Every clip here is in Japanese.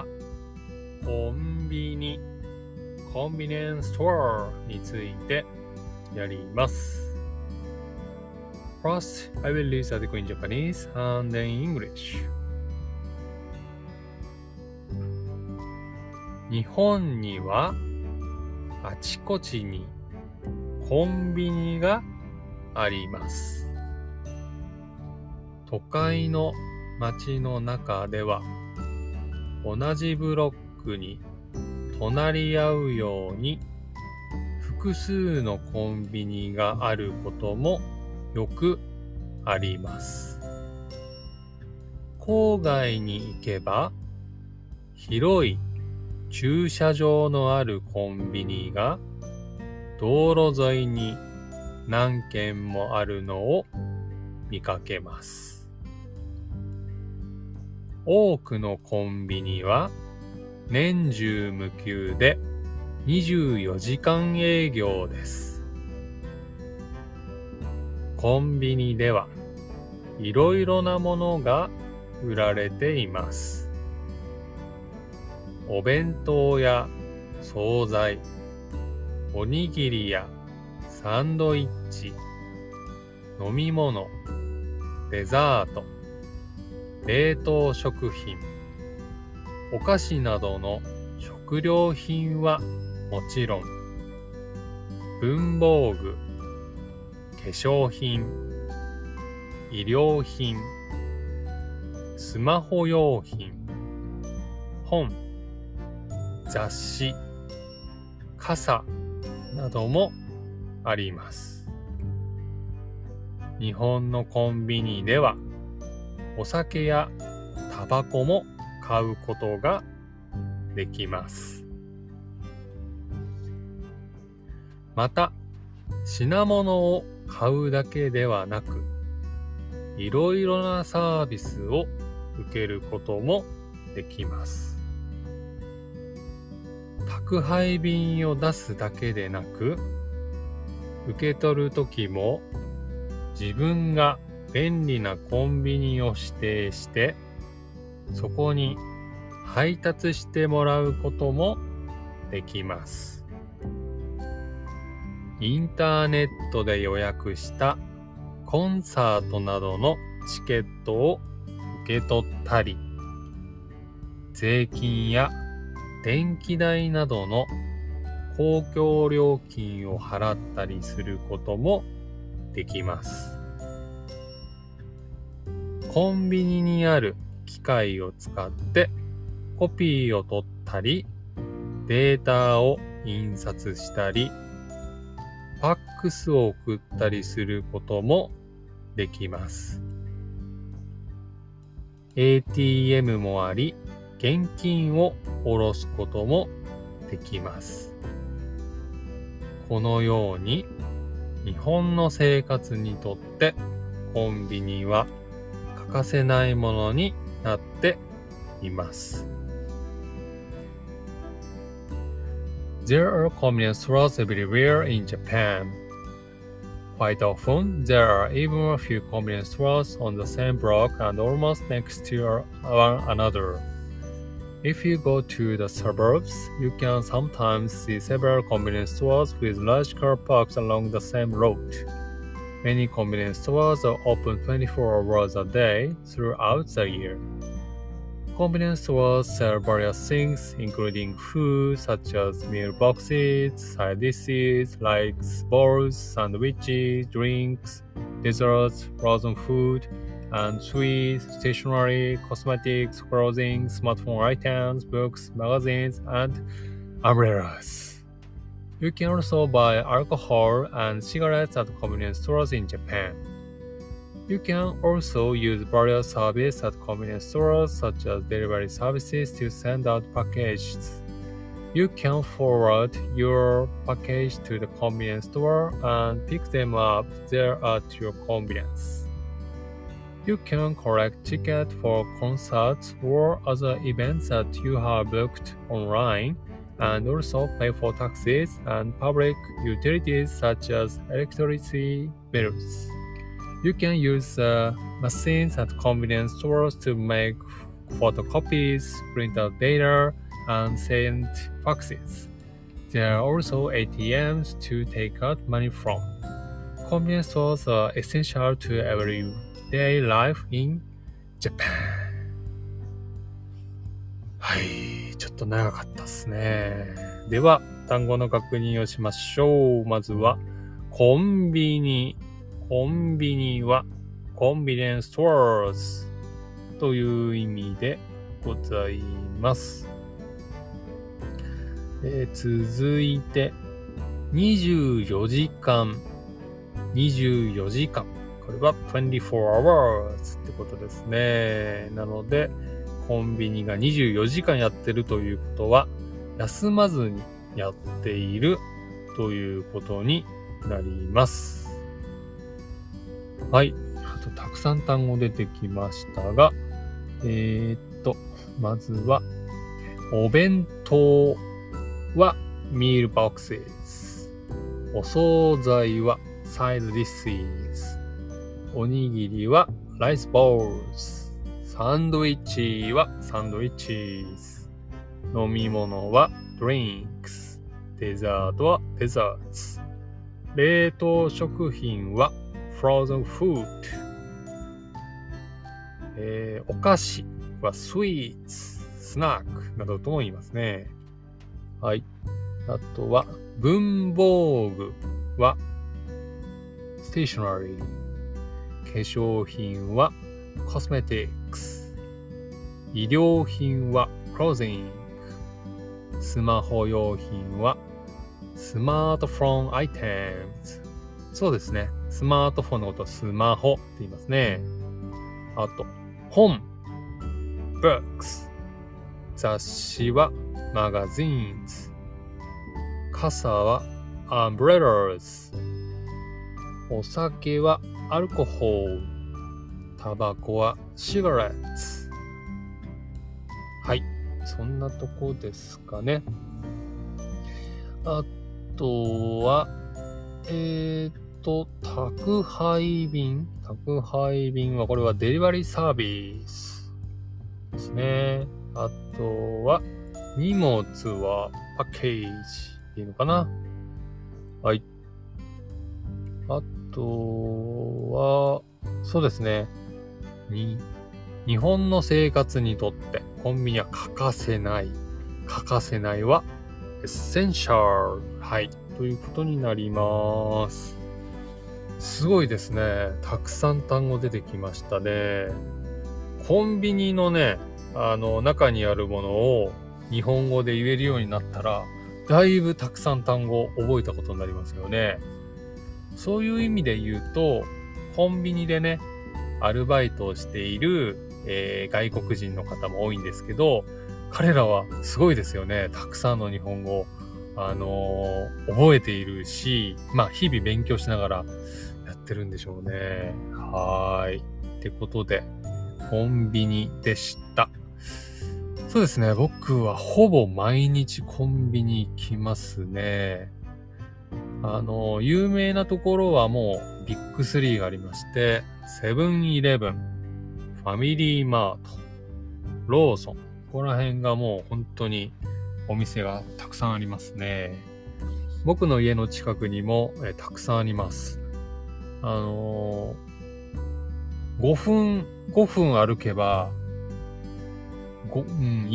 はコンビニ、コンビニエンスストアについてやります。First, I will read the article in Japanese and then English. 日本にはあちこちにコンビニがあります。都会の街の中では同じブロックに隣り合うように複数のコンビニがあることもよくあります。郊外に行けば広い駐車場のあるコンビニが道路沿いに何軒もあるのを見かけます。多くのコンビニは年中無休で24時間営業です。コンビニではいろいろなものが売られています。お弁当や惣菜、おにぎりやサンドイッチ、飲み物、デザート、冷凍食品、お菓子などの食料品はもちろん、文房具、化粧品、医療品、スマホ用品、本、雑誌、傘などもあります。日本のコンビニではお酒やタバコも買うことができます。また、品物を買うだけではなく、いろいろなサービスを受けることもできます。宅配便を出すだけでなく、受け取るときも自分が便利なコンビニを指定して、そこに配達してもらうこともできます。インターネットで予約したコンサートなどのチケットを受け取ったり、税金や電気代などの公共料金を払ったりすることもできます。コンビニにある機械を使ってコピーを取ったり、データを印刷したり、ファックスを送ったりすることもできます。ATM もあり、現金を下ろすこともできます。このように日本の生活にとってコンビニはかせないものになっています。There are convenience stores everywhere in Japan. Quite often, there are even a few convenience stores on the same block and almost next to one another. If you go to the suburbs, you can sometimes see several convenience stores with large car parks along the same road. Many convenience stores are open 24 hours a day throughout the year. Convenience stores sell various things, including food such as meal boxes, side dishes like bowls, sandwiches, drinks, desserts, frozen food, and sweets, stationery, cosmetics, clothing, smartphone items, books, magazines, and umbrellas. You can also buy alcohol and cigarettes at convenience stores in Japan. You can also use various services at convenience stores such as delivery services to send out packages. You can forward your package to the convenience store and pick them up there at your convenience. You can collect tickets for concerts or other events that you have booked online and also pay for taxes and public utilities such as electricity bills. You can use uh, machines at convenience stores to make photocopies, print out data, and send faxes. There are also ATMs to take out money from. Convenience stores are essential to everyday life in Japan. はい、ちょっと長かったですね。では、単語の確認をしましょう。まずは、コンビニ。コンビニは、コンビニエンスストアーズという意味でございます。え、続いて、24時間。24時間。これは24 hours ってことですね。なので、コンビニが24時間やってるということは、休まずにやっているということになります。はい。あと、たくさん単語出てきましたが、えー、っと、まずは、お弁当はミールボックス s お惣菜はサイズディス s おにぎりはライスボールズ。サンドイッチはサンドイッチ飲み物はドリンクス。デザートはデザーツ。冷凍食品はフローズンフード。えー、お菓子はスイーツ、スナックなどとも言いますね。はい。あとは、文房具はステーショナリー。化粧品はコスメティックス。医療品はクロージング。スマホ用品はスマートフォンアイテムズ。そうですね。スマートフォンのことをスマホって言いますね。あと、本、books。雑誌はマガジンズ。傘はアンブレラーズ。お酒はアルコホール。タバコはシガレッツ。はい。そんなとこですかね。あとは、えっ、と、宅配便。宅配便は、これはデリバリーサービスですね。あとは、荷物は package っていうのかな。はい。あとは、そうですね。に、日本の生活にとってコンビニは欠かせない。欠かせないは、 essential。はい。ということになります。すごいですね。たくさん単語出てきましたね。コンビニのね、あの、中にあるものを日本語で言えるようになったら、だいぶたくさん単語を覚えたことになりますよね。そういう意味で言うと、コンビニでね、アルバイトをしている、えー、外国人の方も多いんですけど、彼らはすごいですよね。たくさんの日本語、あのー、覚えているし、まあ、日々勉強しながらやってるんでしょうね。はーい。ってことで、コンビニでした。そうですね。僕はほぼ毎日コンビニ行きますね。あの、有名なところはもうビッグ3がありまして、セブンイレブン、ファミリーマート、ローソン、ここら辺がもう本当にお店がたくさんありますね。僕の家の近くにもえたくさんあります。あのー、5分、5分歩けば、5、うん、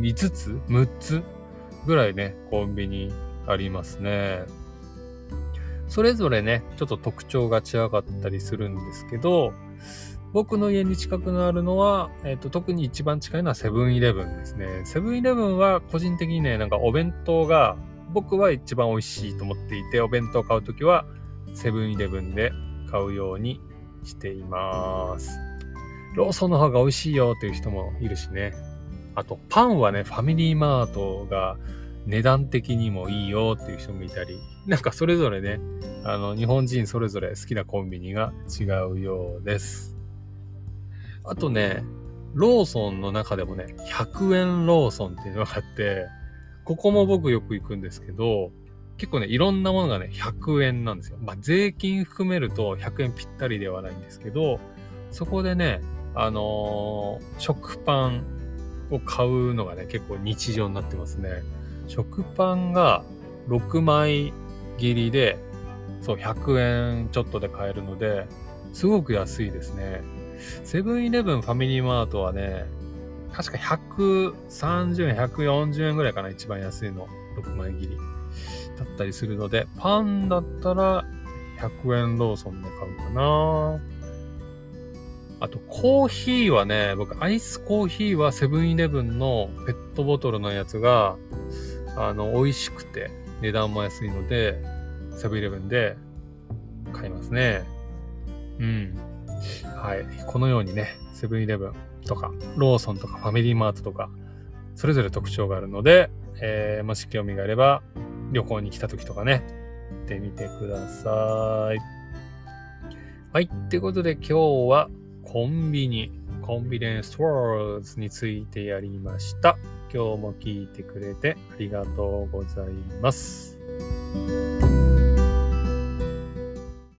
5つ ?6 つぐらいね、コンビニありますね。それぞれね、ちょっと特徴が違かったりするんですけど、僕の家に近くなるのは、えっ、と、特に一番近いのはセブンイレブンですね。セブンイレブンは個人的にね、なんかお弁当が僕は一番美味しいと思っていて、お弁当買うときはセブンイレブンで買うようにしています。ローソンの方が美味しいよっていう人もいるしね。あと、パンはね、ファミリーマートが値段的にもいいよっていう人もいたり、なんかそれぞれね、あの、日本人それぞれ好きなコンビニが違うようです。あとね、ローソンの中でもね、100円ローソンっていうのがあって、ここも僕よく行くんですけど、結構ね、いろんなものがね、100円なんですよ。まあ、税金含めると100円ぴったりではないんですけど、そこでね、あのー食パンを買うのがね、結構日常になってますね。食パンが6枚切りで、そう、100円ちょっとで買えるので、すごく安いですね。セブンイレブンファミリーマートはね、確か130円、140円ぐらいかな、一番安いの。6枚切り。だったりするので、パンだったら100円ローソンで買うかな。あと、コーヒーはね、僕、アイスコーヒーはセブンイレブンのペットボトルのやつが、あの、美味しくて、値段も安いので、セブンイレブンで買いますね。うん。はい。このようにね、セブンイレブンとか、ローソンとか、ファミリーマートとか、それぞれ特徴があるので、えー、もし興味があれば、旅行に来た時とかね、行ってみてください。はい。ってことで今日はコンビニ、コンビニエンスストアーズについてやりました。今日も聞いてくれてありがとうございます。